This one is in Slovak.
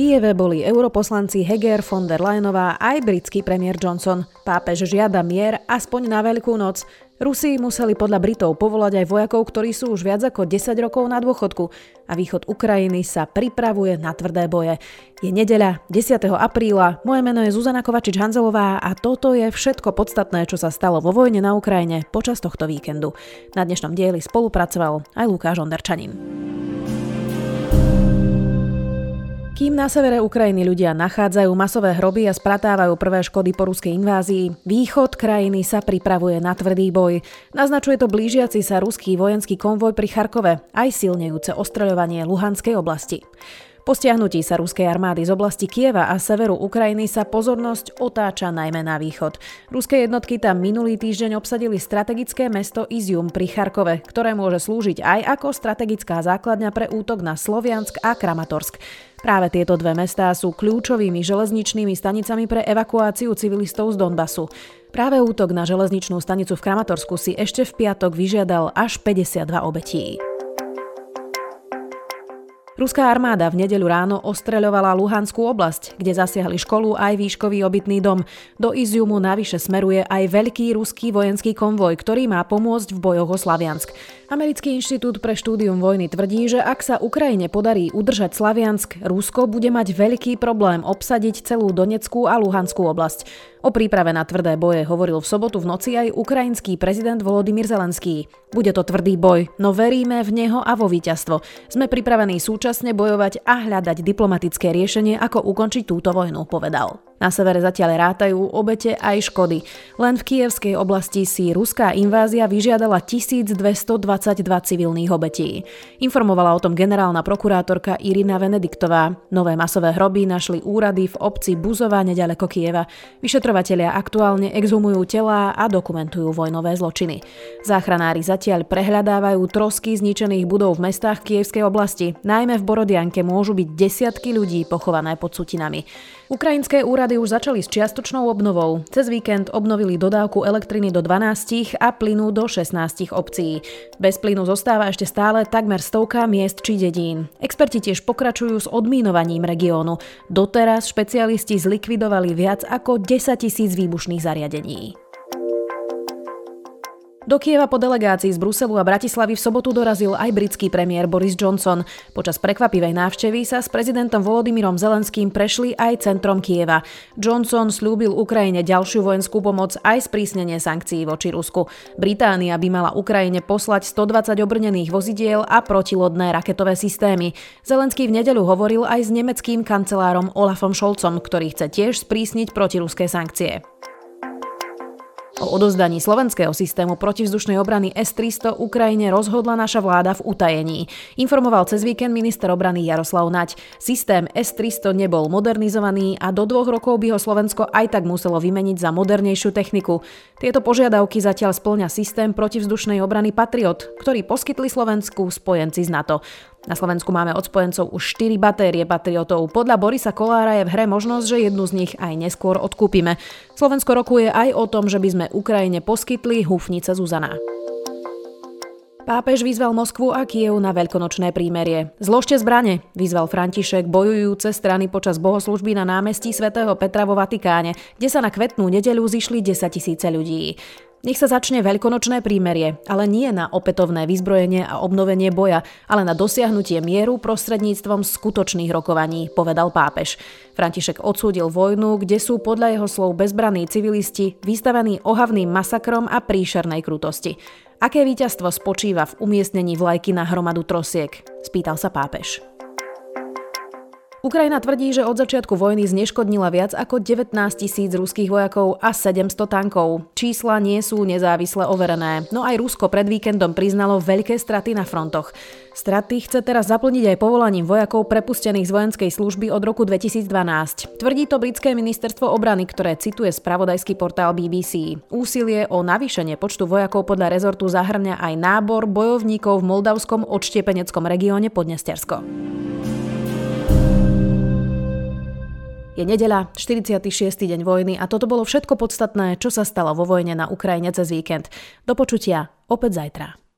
Kieve boli europoslanci Heger, von der Leyenová aj britský premiér Johnson. Pápež žiada mier aspoň na Veľkú noc. Rusi museli podľa Britov povolať aj vojakov, ktorí sú už viac ako 10 rokov na dôchodku a východ Ukrajiny sa pripravuje na tvrdé boje. Je nedeľa 10. apríla, moje meno je Zuzana Kovačič-Hanzelová a toto je všetko podstatné, čo sa stalo vo vojne na Ukrajine počas tohto víkendu. Na dnešnom dieli spolupracoval aj Lukáš Onderčanin. Kým na severe Ukrajiny ľudia nachádzajú masové hroby a spratávajú prvé škody po ruskej invázii, východ krajiny sa pripravuje na tvrdý boj. Naznačuje to blížiaci sa ruský vojenský konvoj pri Charkove, aj silnejúce ostreľovanie Luhanskej oblasti. Po stiahnutí sa ruskej armády z oblasti Kieva a severu Ukrajiny sa pozornosť otáča najmä na východ. Ruské jednotky tam minulý týždeň obsadili strategické mesto Izium pri Charkove, ktoré môže slúžiť aj ako strategická základňa pre útok na Sloviansk a Kramatorsk. Práve tieto dve mestá sú kľúčovými železničnými stanicami pre evakuáciu civilistov z Donbasu. Práve útok na železničnú stanicu v Kramatorsku si ešte v piatok vyžiadal až 52 obetí. Ruská armáda v nedeľu ráno ostreľovala Luhanskú oblasť, kde zasiahli školu aj výškový obytný dom. Do Iziumu navyše smeruje aj veľký ruský vojenský konvoj, ktorý má pomôcť v bojoch o Slaviansk. Americký inštitút pre štúdium vojny tvrdí, že ak sa Ukrajine podarí udržať Slaviansk, Rusko bude mať veľký problém obsadiť celú Doneckú a Luhanskú oblasť. O príprave na tvrdé boje hovoril v sobotu v noci aj ukrajinský prezident Volodymyr Zelenský. Bude to tvrdý boj, no veríme v neho a vo víťazstvo. Sme pripravení súčasne bojovať a hľadať diplomatické riešenie, ako ukončiť túto vojnu, povedal. Na severe zatiaľ rátajú obete aj škody. Len v kievskej oblasti si ruská invázia vyžiadala 1222 civilných obetí. Informovala o tom generálna prokurátorka Irina Venediktová. Nové masové hroby našli úrady v obci Buzova nedaleko Kieva. Vyšetrovatelia aktuálne exhumujú telá a dokumentujú vojnové zločiny. Záchranári zatiaľ prehľadávajú trosky zničených budov v mestách kievskej oblasti. Najmä v Borodianke môžu byť desiatky ľudí pochované pod sutinami. Ukrajinské úrady už začali s čiastočnou obnovou. Cez víkend obnovili dodávku elektriny do 12 a plynu do 16 obcí. Bez plynu zostáva ešte stále takmer stovka miest či dedín. Experti tiež pokračujú s odmínovaním regiónu. Doteraz špecialisti zlikvidovali viac ako 10 tisíc výbušných zariadení. Do Kieva po delegácii z Bruselu a Bratislavy v sobotu dorazil aj britský premiér Boris Johnson. Počas prekvapivej návštevy sa s prezidentom Volodymyrom Zelenským prešli aj centrom Kieva. Johnson slúbil Ukrajine ďalšiu vojenskú pomoc aj sprísnenie sankcií voči Rusku. Británia by mala Ukrajine poslať 120 obrnených vozidiel a protilodné raketové systémy. Zelenský v nedeľu hovoril aj s nemeckým kancelárom Olafom Scholzom, ktorý chce tiež sprísniť protiruské sankcie. O odozdaní slovenského systému protivzdušnej obrany S-300 Ukrajine rozhodla naša vláda v utajení. Informoval cez víkend minister obrany Jaroslav Nať. Systém S-300 nebol modernizovaný a do dvoch rokov by ho Slovensko aj tak muselo vymeniť za modernejšiu techniku. Tieto požiadavky zatiaľ splňa systém protivzdušnej obrany Patriot, ktorý poskytli Slovensku spojenci z NATO. Na Slovensku máme od spojencov už 4 batérie patriotov. Podľa Borisa Kolára je v hre možnosť, že jednu z nich aj neskôr odkúpime. Slovensko rokuje aj o tom, že by sme Ukrajine poskytli hufnice Zuzana. Pápež vyzval Moskvu a Kiev na veľkonočné prímerie. Zložte zbrane, vyzval František bojujúce strany počas bohoslužby na námestí svätého Petra vo Vatikáne, kde sa na kvetnú nedeľu zišli 10 tisíce ľudí. Nech sa začne veľkonočné prímerie, ale nie na opätovné vyzbrojenie a obnovenie boja, ale na dosiahnutie mieru prostredníctvom skutočných rokovaní, povedal pápež. František odsúdil vojnu, kde sú podľa jeho slov bezbraní civilisti vystavení ohavným masakrom a príšernej krutosti. Aké víťazstvo spočíva v umiestnení vlajky na hromadu trosiek? Spýtal sa pápež. Ukrajina tvrdí, že od začiatku vojny zneškodnila viac ako 19 tisíc ruských vojakov a 700 tankov. Čísla nie sú nezávisle overené, no aj Rusko pred víkendom priznalo veľké straty na frontoch. Straty chce teraz zaplniť aj povolaním vojakov prepustených z vojenskej služby od roku 2012. Tvrdí to britské ministerstvo obrany, ktoré cituje spravodajský portál BBC. Úsilie o navýšenie počtu vojakov podľa rezortu zahrňa aj nábor bojovníkov v moldavskom odštiepeneckom regióne Podnestiarsko. Je nedeľa, 46. deň vojny a toto bolo všetko podstatné, čo sa stalo vo vojne na Ukrajine cez víkend. Do počutia opäť zajtra.